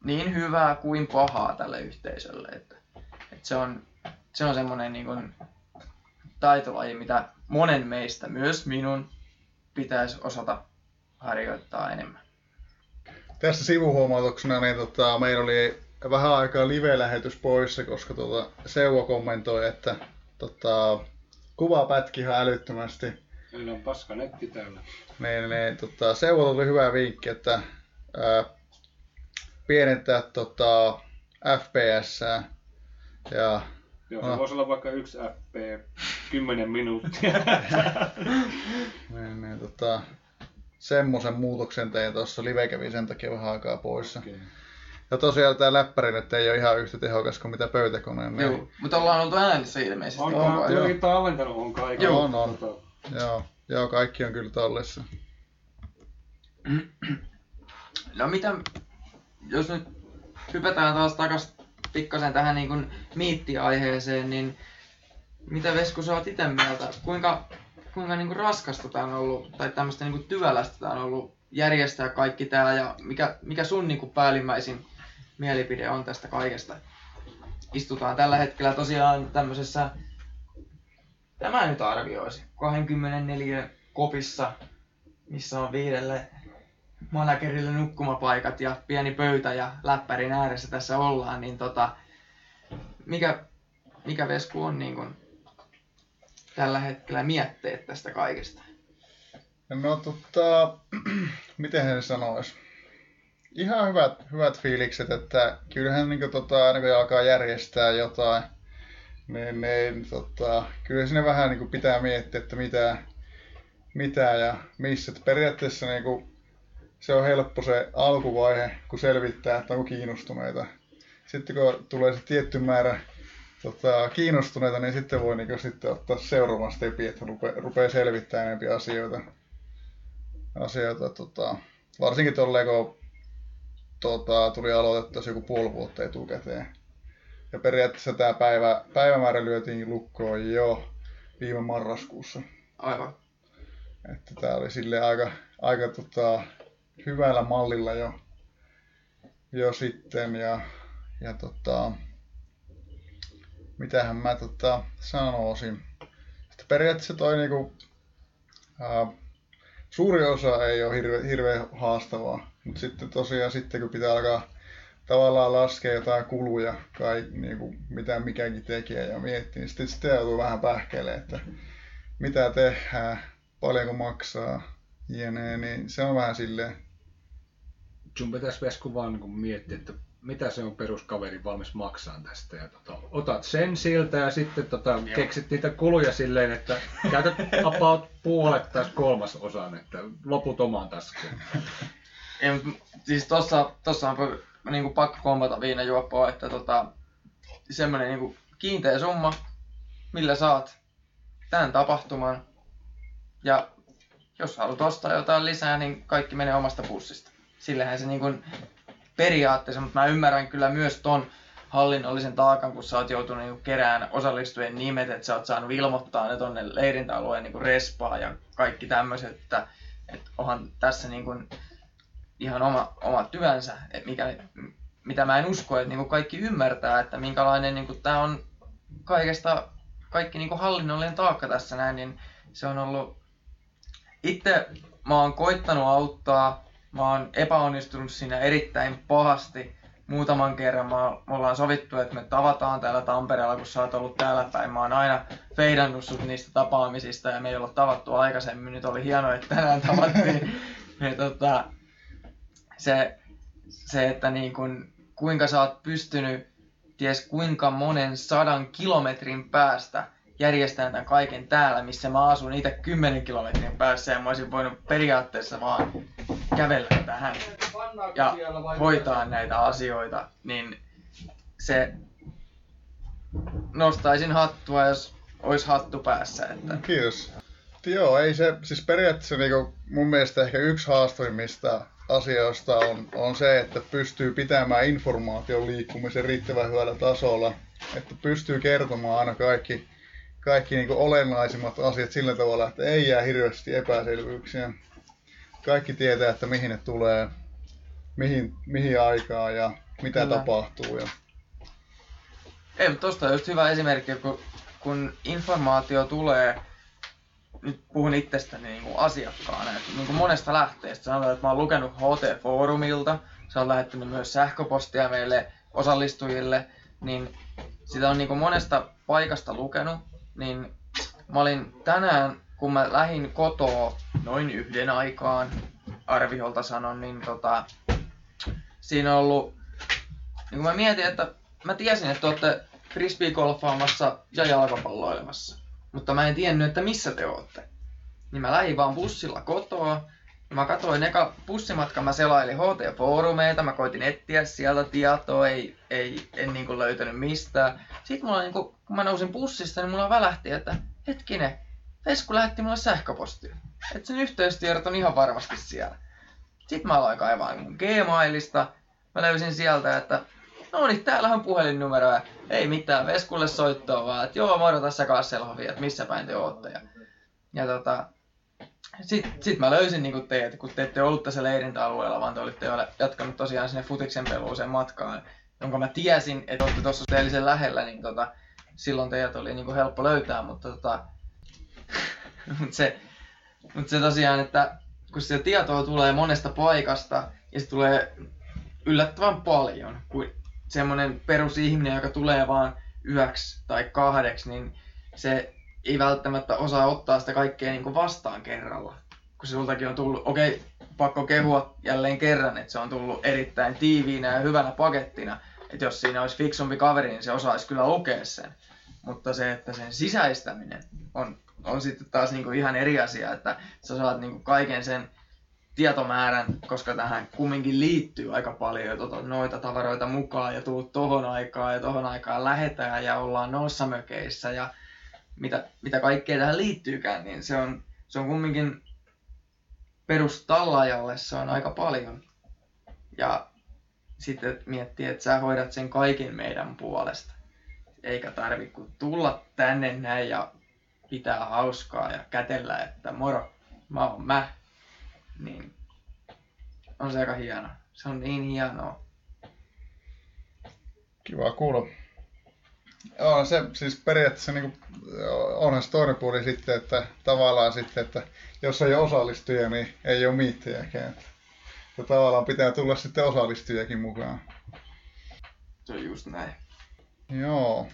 niin hyvää kuin pahaa tälle yhteisölle. Että, että se on, se on semmoinen niin kuin taitolaji, mitä monen meistä, myös minun, pitäisi osata harjoittaa enemmän. Tässä sivuhuomautuksena niin tota, meillä oli vähän aikaa live-lähetys poissa, koska tota, Seuvo kommentoi, että tota, kuva pätki ihan älyttömästi. Meillä on paska netti täällä. Niin, niin, tota, Seuvo tuli hyvä vinkki, että ää, pienentää tota, FPS ja Joo, se no. voisi olla vaikka yksi FP 10 minuuttia. niin, niin, tota, semmoisen muutoksen tein tuossa. Live kävi sen takia vähän aikaa poissa. Okay. Ja tosiaan tämä läppäri nyt ei ole ihan yhtä tehokas kuin mitä pöytäkone. Niin... Joo, mutta ollaan oltu äänessä ilmeisesti. On, on, on tallentanut on kaikki. Joo, on, on. Tota... Joo, joo, kaikki on kyllä tallessa. No mitä, jos nyt hypätään taas takas pikkasen tähän niin miittiaiheeseen, niin mitä Vesku sä oot itse mieltä? Kuinka, kuinka niin kuin raskasta tämä on ollut, tai tämmöistä niin kuin työlästä tämä on ollut järjestää kaikki tää, ja mikä, mikä sun niin kuin päällimmäisin mielipide on tästä kaikesta? Istutaan tällä hetkellä tosiaan tämmöisessä, tämä nyt arvioisi, 24 kopissa, missä on viidelle managerille nukkumapaikat ja pieni pöytä ja läppärin ääressä tässä ollaan, niin tota, mikä, mikä Vesku on niin kun, tällä hetkellä mietteet tästä kaikesta? No tota, miten hän sanoisi? Ihan hyvät, hyvät fiilikset, että kyllähän niin kuin, tota, aina kun alkaa järjestää jotain, niin, niin tota, kyllä sinne vähän niin kuin pitää miettiä, että mitä, mitä ja missä. Että periaatteessa niin kuin, se on helppo se alkuvaihe, kun selvittää, että onko kiinnostuneita. Sitten kun tulee se tietty määrä tota, kiinnostuneita, niin sitten voi niin sitten ottaa seuraavan stepi, että rupeaa, rupeaa selvittämään enemmän asioita. asioita tota, varsinkin tolleen, kun tota, tuli aloitettu joku puoli vuotta etukäteen. Ja periaatteessa tämä päivä, päivämäärä lyötiin lukkoon jo viime marraskuussa. Aivan. Että tämä oli sille aika, aika tota, hyvällä mallilla jo, jo sitten ja, ja tota, mitähän mä tota, sanoisin. Sitten periaatteessa toi niinku, ää, suuri osa ei ole hirve, hirveän haastavaa, mutta sitten tosiaan sitten kun pitää alkaa tavallaan laskea jotain kuluja, kai, niin kuin mitä mikäkin tekee ja miettii, niin sitten, sitten joutuu vähän pähkeelle, että mitä tehdään, paljonko maksaa, jne, niin se on vähän silleen... Sun pitäisi Vesku vaan niin miettiä, että mitä se on peruskaveri valmis maksaa tästä. Ja tota, otat sen siltä ja sitten tota, keksit niitä kuluja silleen, että käytät about puolet tai kolmas osan, että loput omaan taskuun. Ei, mutta siis tossa, tossa on niinku pakko kompata viinajuoppoa, että tota, semmoinen niinku kiinteä summa, millä saat tämän tapahtuman. Ja jos haluat ostaa jotain lisää, niin kaikki menee omasta pussista. Sillähän se niin periaatteessa, mutta mä ymmärrän kyllä myös ton hallinnollisen taakan, kun sä oot joutunut niin kerään osallistujien nimet, että sä oot saanut ilmoittaa ne tonne leirintäalueen niin respaa ja kaikki tämmöiset, että, että onhan tässä niin kuin ihan oma, oma työnsä, että mikä, mitä mä en usko, että niin kuin kaikki ymmärtää, että minkälainen niin tämä on kaikesta, kaikki niin kuin hallinnollinen taakka tässä näin, niin se on ollut itse mä oon koittanut auttaa, mä oon epäonnistunut siinä erittäin pahasti. Muutaman kerran mä, me ollaan sovittu, että me tavataan täällä Tampereella, kun sä oot ollut täällä päin. Mä oon aina feidannut sut niistä tapaamisista ja me ei olla tavattu aikaisemmin. Nyt oli hienoa, että tänään tavattiin. ja, tota, se, se, että niin kun, kuinka sä oot pystynyt ties kuinka monen sadan kilometrin päästä järjestämään tämän kaiken täällä, missä mä asun itse 10 kilometrin päässä ja mä olisin voinut periaatteessa vaan kävellä tähän ja hoitaa näitä asioita, niin se nostaisin hattua, jos olisi hattu päässä. Että... Kiitos. Joo, ei se, siis periaatteessa niin mun mielestä ehkä yksi haastavimmista asioista on, on se, että pystyy pitämään informaation liikkumisen riittävän hyvällä tasolla, että pystyy kertomaan aina kaikki, kaikki niin olennaisimmat asiat sillä tavalla, että ei jää hirveästi epäselvyyksiä. Kaikki tietää, että mihin ne tulee, mihin, mihin aikaan ja mitä Kyllä. tapahtuu. Ja... Ei, mutta tosta on just hyvä esimerkki, kun, kun informaatio tulee nyt puhun itsestäni niin kuin asiakkaana, että niin kuin monesta lähteestä. Sanotaan, että mä oon lukenut HT-foorumilta, se on lähettänyt myös sähköpostia meille osallistujille, niin sitä on niin kuin monesta paikasta lukenut, niin mä olin tänään, kun mä lähdin kotoa noin yhden aikaan, arviholta sanon, niin tota, siinä on ollut, niin kun mä mietin, että mä tiesin, että olette frisbee-golfaamassa ja jalkapalloilemassa mutta mä en tiennyt, että missä te ootte. Niin mä lähdin vaan bussilla kotoa, ja mä katsoin eka bussimatka, mä selailin HT-foorumeita, mä koitin etsiä sieltä tietoa, ei, ei, en niinku löytänyt mistään. Sitten mulla niinku, kun mä nousin bussista, niin mulla välähti, että hetkinen, Vesku lähetti mulle sähköpostia. Että sen yhteystiedot on ihan varmasti siellä. Sitten mä aloin kaivaa mun Gmailista. Mä löysin sieltä, että no niin, täällä on puhelinnumero ja ei mitään, Veskulle soittoa vaan, että joo, moro tässä Kasselhovi, että missä päin te ootte. Ja, ja tota, sitten sit mä löysin niin teidät, kun te ette ollut tässä leirintäalueella, vaan te olitte jo jatkanut tosiaan sinne futiksen peluuseen matkaan, jonka mä tiesin, että olette tuossa teellisen lähellä, niin tota, silloin teidät oli niin kuin helppo löytää, mutta tota, mut se, mut se tosiaan, että kun se tietoa tulee monesta paikasta ja se tulee yllättävän paljon, kun semmoinen perusihminen, joka tulee vaan yöksi tai kahdeksi, niin se ei välttämättä osaa ottaa sitä kaikkea niin kuin vastaan kerralla. Kun se sultakin on tullut, okei, okay, pakko kehua jälleen kerran, että se on tullut erittäin tiiviinä ja hyvänä pakettina. Että jos siinä olisi fiksumpi kaveri, niin se osaisi kyllä lukea sen. Mutta se, että sen sisäistäminen on, on sitten taas niin kuin ihan eri asia, että sä saat niin kuin kaiken sen tietomäärän, koska tähän kumminkin liittyy aika paljon tuota, noita tavaroita mukaan ja tuut tohon aikaan ja tohon aikaan lähetään ja ollaan noissa mökeissä ja mitä, mitä kaikkea tähän liittyykään, niin se on, se on kumminkin perustallajalle se on aika paljon. Ja sitten miettii, että sä hoidat sen kaiken meidän puolesta. Eikä tarvi kuin tulla tänne näin ja pitää hauskaa ja kätellä, että moro, mä oon mä, niin on se aika hieno. Se on niin hienoa. Kiva kuulla. Joo, se siis periaatteessa niin kuin, onhan se toinen puoli sitten, että tavallaan sitten, että jos ei ole osallistuja, niin ei ole miittejäkään. Ja tavallaan pitää tulla sitten osallistujakin mukaan. Se on just näin. Joo.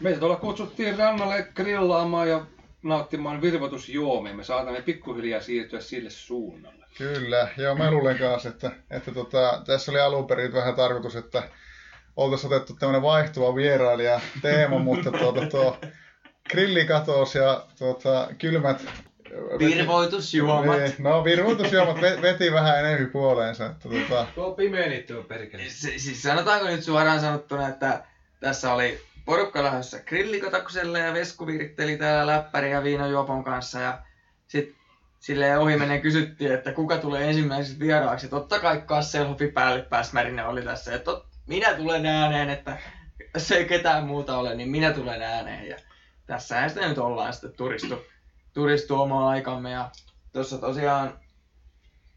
Meitä tuolla kutsuttiin rannalle grillaamaan ja nauttimaan virvoitusjuomia. Me saatamme pikkuhiljaa siirtyä sille suunnalle. Kyllä, joo mä luulen kanssa, että, että tota, tässä oli alun perin vähän tarkoitus, että oltaisiin otettu tämmöinen vaihtuva vierailija teema, mutta tuota, tuo grilli katosi ja tuota, kylmät Virvoitusjuomat. Veti, no virvoitusjuomat veti vähän enemmän puoleensa. Että, tuota... Tuo pimenitty on perkele. siis sanotaanko nyt suoraan sanottuna, että tässä oli porukka lähdössä grillikotakselle ja Vesku viritteli täällä läppäri ja viinajuopon kanssa ja sitten silleen ohi menen kysyttiin, että kuka tulee ensimmäiseksi vieraaksi. Totta kai Kasselhofi pääsmärinä oli tässä. Että tot, minä tulen ääneen, että jos ei ketään muuta ole, niin minä tulen ääneen. Ja tässä sitä nyt ollaan sitten turistu, turistu omaa aikamme. Ja tuossa tosiaan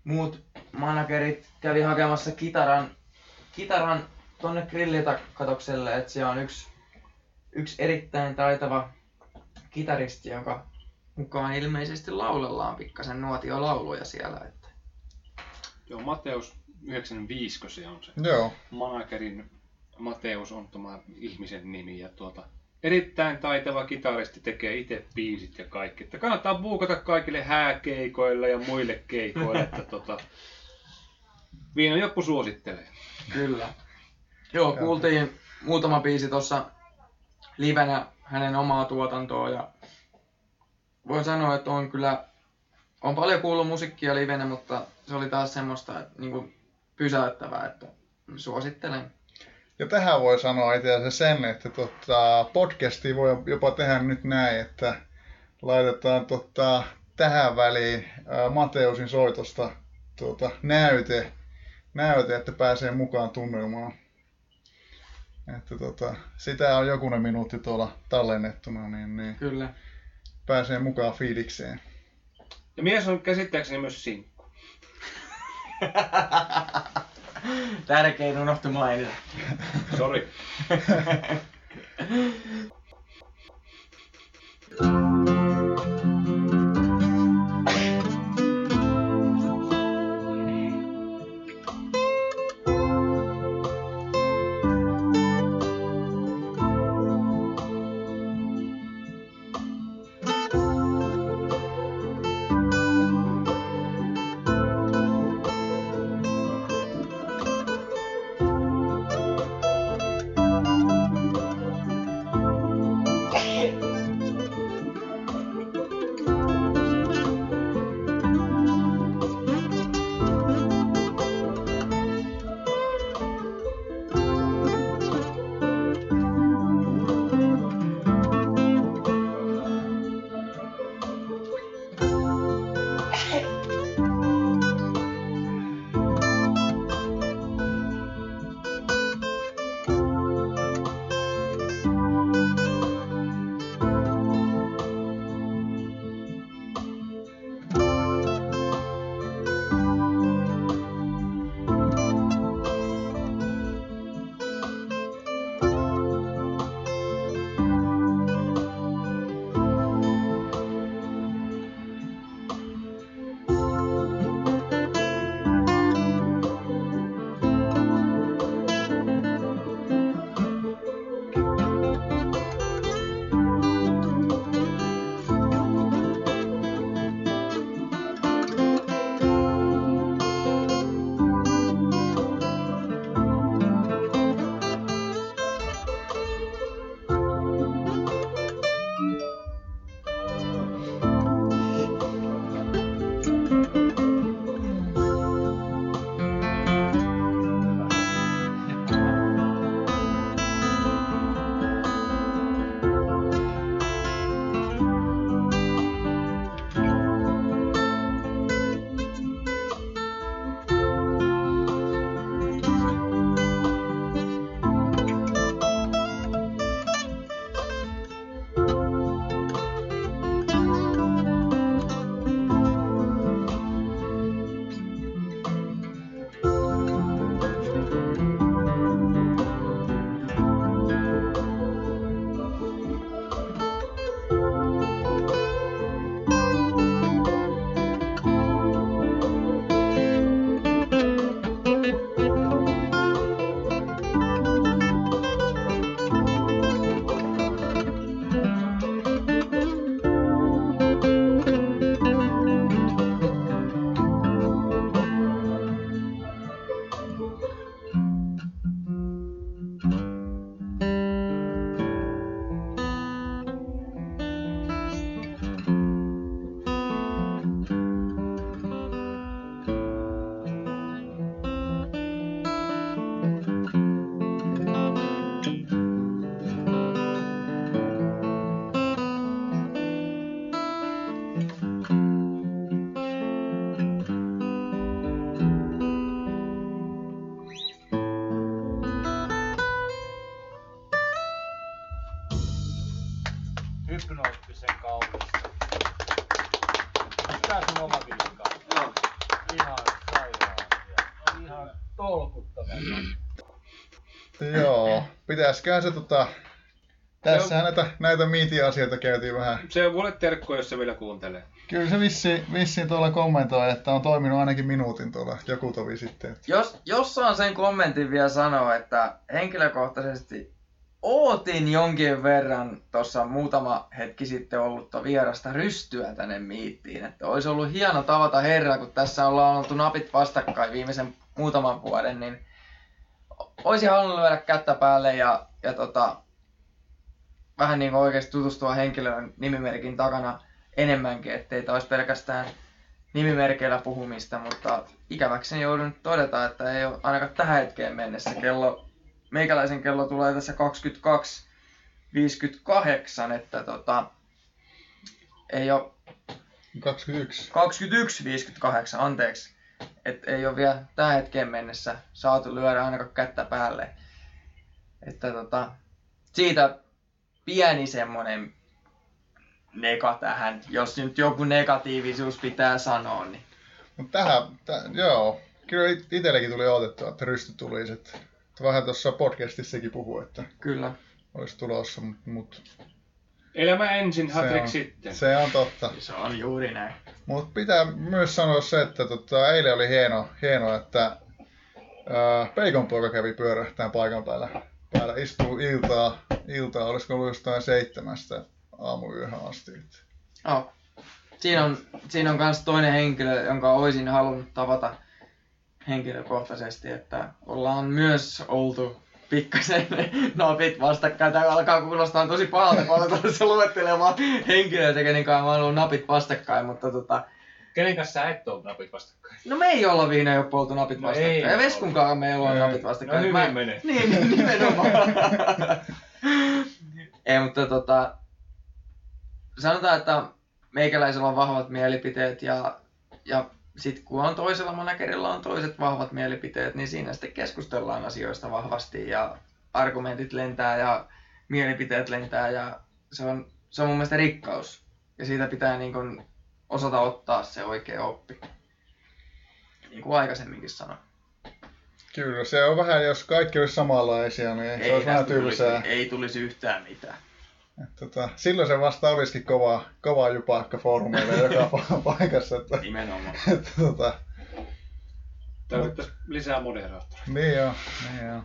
muut managerit kävi hakemassa kitaran, kitaran tonne grillitatokselle, että se on yksi yksi erittäin taitava kitaristi, jonka mukaan ilmeisesti laulellaan pikkasen nuotiolauluja siellä. Että... Joo, Mateus 95 se on se. Joo. Managerin Mateus on tämä ihmisen nimi ja tuota, erittäin taitava kitaristi tekee itse biisit ja kaikki. Että kannattaa buukata kaikille hääkeikoille ja muille keikoille, että tota, Viinajoppu suosittelee. Kyllä. Joo, kuultiin muutama biisi tuossa livenä hänen omaa tuotantoa ja voin sanoa, että on kyllä, on paljon kuullut musiikkia livenä, mutta se oli taas semmoista että, niin kuin pysäyttävää, että suosittelen. Ja tähän voi sanoa itse asiassa sen, että tota, podcasti voi jopa tehdä nyt näin, että laitetaan tota, tähän väliin ää, Mateusin soitosta tota, näyte, näyte, että pääsee mukaan tunnelmaan. Että tota, sitä on jokunen minuutti tuolla tallennettuna, niin, niin Kyllä. pääsee mukaan fiilikseen. Ja mies on käsittääkseni myös sinkku. Tärkein unohtu mainita. Sori. pitäisiköhän se tota... Tässähän näitä, näitä miiti-asioita käytiin vähän. Se on mulle terkko, jos se vielä kuuntelee. Kyllä se vissi, vissiin tuolla kommentoi, että on toiminut ainakin minuutin tuolla joku tovi sitten. Jos, jos saan sen kommentin vielä sanoa, että henkilökohtaisesti ootin jonkin verran tuossa muutama hetki sitten ollutta vierasta rystyä tänne miittiin. Että olisi ollut hieno tavata herra, kun tässä ollaan oltu napit vastakkain viimeisen muutaman vuoden, niin olisin halunnut lyödä kättä päälle ja, ja tota, vähän niin kuin oikeasti tutustua henkilöön nimimerkin takana enemmänkin, ettei tämä olisi pelkästään nimimerkeillä puhumista, mutta ikäväkseni joudun todeta, että ei ole ainakaan tähän hetkeen mennessä. Kello, meikäläisen kello tulee tässä 22.58, että tota, ei ole 21. 21.58, anteeksi. Et ei ole vielä tähän hetkeen mennessä saatu lyödä ainakaan kättä päälle. Että tota, siitä pieni semmonen neka tähän, jos nyt joku negatiivisuus pitää sanoa, niin Mutta tähän, tä, joo, kyllä it- itsellekin tuli odotettua, että Rysty tulisi. Että, että vähän tuossa podcastissakin puhuu, että kyllä. olisi tulossa, mutta mut, Elämä ensin, se, Hatrik on, sitten. se on totta. Se on juuri näin. Mutta pitää myös sanoa se, että tota, eilen oli hieno, hieno että ää, Peikon poika kävi pyörähtään paikan päällä. Päällä istuu iltaa, iltaa olisiko ollut jostain seitsemästä aamuyöhön asti. Oh. Siinä on, siinä on myös toinen henkilö, jonka olisin halunnut tavata henkilökohtaisesti, että ollaan myös oltu pikkasen napit vastakkain. Tämä alkaa kuulostaa tosi pahalta, kun aletaan tässä luettelemaan henkilöitä, kenen kanssa mä oon ollut napit vastakkain, mutta tota, Kenen kanssa sä et ole napit vastakkain? no me ei olla viina jo poltu napit No vastakkain. ei ja Veskunkaan me ei olla Ei. napit No vastakkain. hyvin Mä- menee. Niin, niin, nimenomaan. Ei, mutta tota, sanotaan, että meikäläisellä on vahvat mielipiteet ja, ja sitten kun on toisella managerilla on toiset vahvat mielipiteet, niin siinä sitten keskustellaan asioista vahvasti ja argumentit lentää ja mielipiteet lentää ja se on, se on mun mielestä rikkaus. Ja siitä pitää niin kun osata ottaa se oikea oppi. Niin kuin aikaisemminkin sanoin. Kyllä, se on vähän, jos kaikki olisi samanlaisia, niin se olisi vähän tästä tulisi, tylsää. ei tulisi yhtään mitään. Et Tota, silloin se vasta olisikin kova, kova jupakka foorumeille joka pa- paikassa. Että, Nimenomaan. että, tota, Tarvittaisiin lisää moderaattoreita. niin joo, niin joo.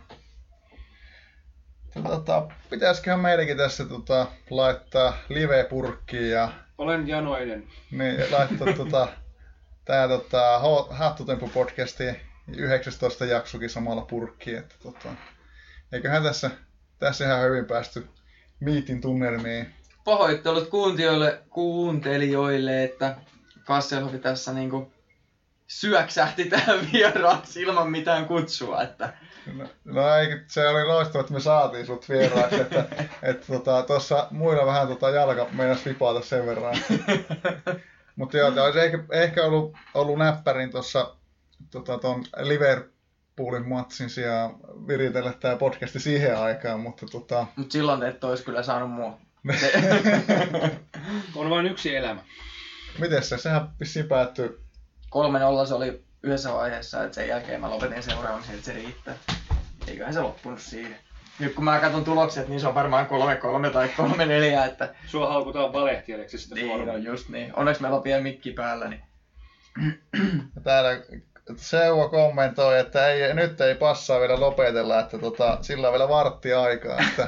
Tota, pitäisiköhän meidänkin tässä tota, laittaa live-purkkiin ja Olen janoinen. niin, laittaa tota, tää tota, Hattutempu podcasti 19 jaksokin samalla purkkiin. Että, tota, eiköhän tässä, tässä ihan hyvin päästy miitin tunnelmiin. Pahoittelut kuuntelijoille, kuuntelijoille että Kasselhovi tässä niinku syöksähti tähän vieraaksi ilman mitään kutsua. Että No, no ei, se oli loistavaa, että me saatiin sut vieraaksi, että et, tota, tuossa muilla vähän tota, jalka meinas vipata sen verran. Mutta joo, olisi ehkä, ehkä ollut, ollut näppärin tuossa tota, ton Liverpoolin matsin sijaan viritellä tää podcasti siihen aikaan, mutta tota, Mut silloin te ette ois kyllä saanut mua. On vain yksi elämä. miten se, sehän vissiin päättyi, 3-0 se oli yhdessä vaiheessa, että sen jälkeen mä lopetin seuraamisen, että se riittää. Eiköhän se loppunut siihen. Nyt kun mä katson tulokset, niin se on varmaan 3-3 tai 3-4, että Sua haukutaan valehtijaleksi sitä niin suoraan. on just niin. Onneksi meillä on pieni mikki päällä, niin täällä Seuvo kommentoi, että ei, nyt ei passaa vielä lopetella, että tota, sillä on vielä vartti aikaa, että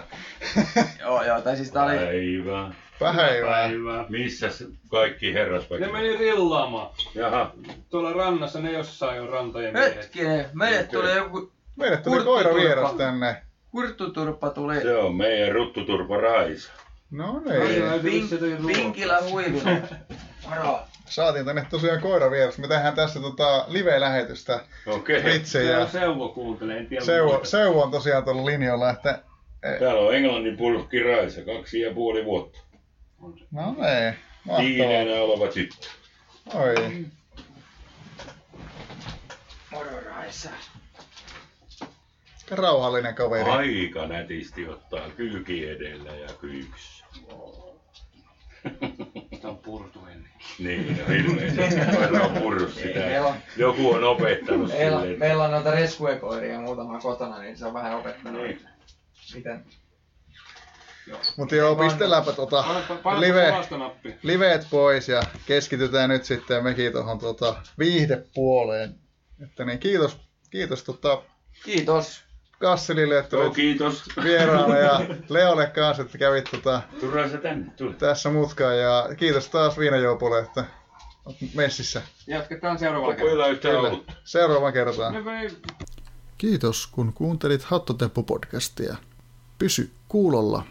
joo joo, tai siis tää oli... Päivää. päivää. Missäs kaikki herrasväki? Ne meni rillaamaan. Jaha, Tuolla rannassa ne jossain on rantojen miehet. Hetkinen, meille tuli joku Meille tuli koira turpa. vieras tänne. kurttuturpa tuli. se on meidän ruttuturpa Raisa. No niin. Vink, vinkillä huivinen. Moro. Saatiin tänne tosiaan koira vieras. Me tehdään tässä tota live-lähetystä Okei. Täällä Seuvo kuuntelee, en tiedä Seuvo. Seuvo on tosiaan tuolla linjalla, että Täällä on englannin purkki Raisa, kaksi ja puoli vuotta. no niin, mahtavaa. Tiineenä oleva tyttö. Oi. Moro Raisa. Rauhallinen kaveri. Aika nätisti ottaa kyyki edellä ja kyykyssä. Tämä on purtu. Niin, ilmeisesti koira on purrut sitä. Meillä on, Joku on opettanut meillä, sille. meillä on noita reskuekoiria muutama kotona, niin se on vähän opettanut. Niin. Miten? Mutta joo, pistelläänpä tota live, liveet pois ja keskitytään nyt sitten mekin tuohon tota viihdepuoleen. Että niin, kiitos, kiitos tota Kiitos. Kasselille, että Joo, kiitos. vieraana ja Leolle kanssa, että kävit tota, tänne, tule. tässä mutkaan ja kiitos taas Viinajoupulle, että messissä. Jatketaan seuraavalla ollut? Seuraavaan kertaan. No, ei- Kiitos kun kuuntelit Hattotemppu-podcastia. Pysy kuulolla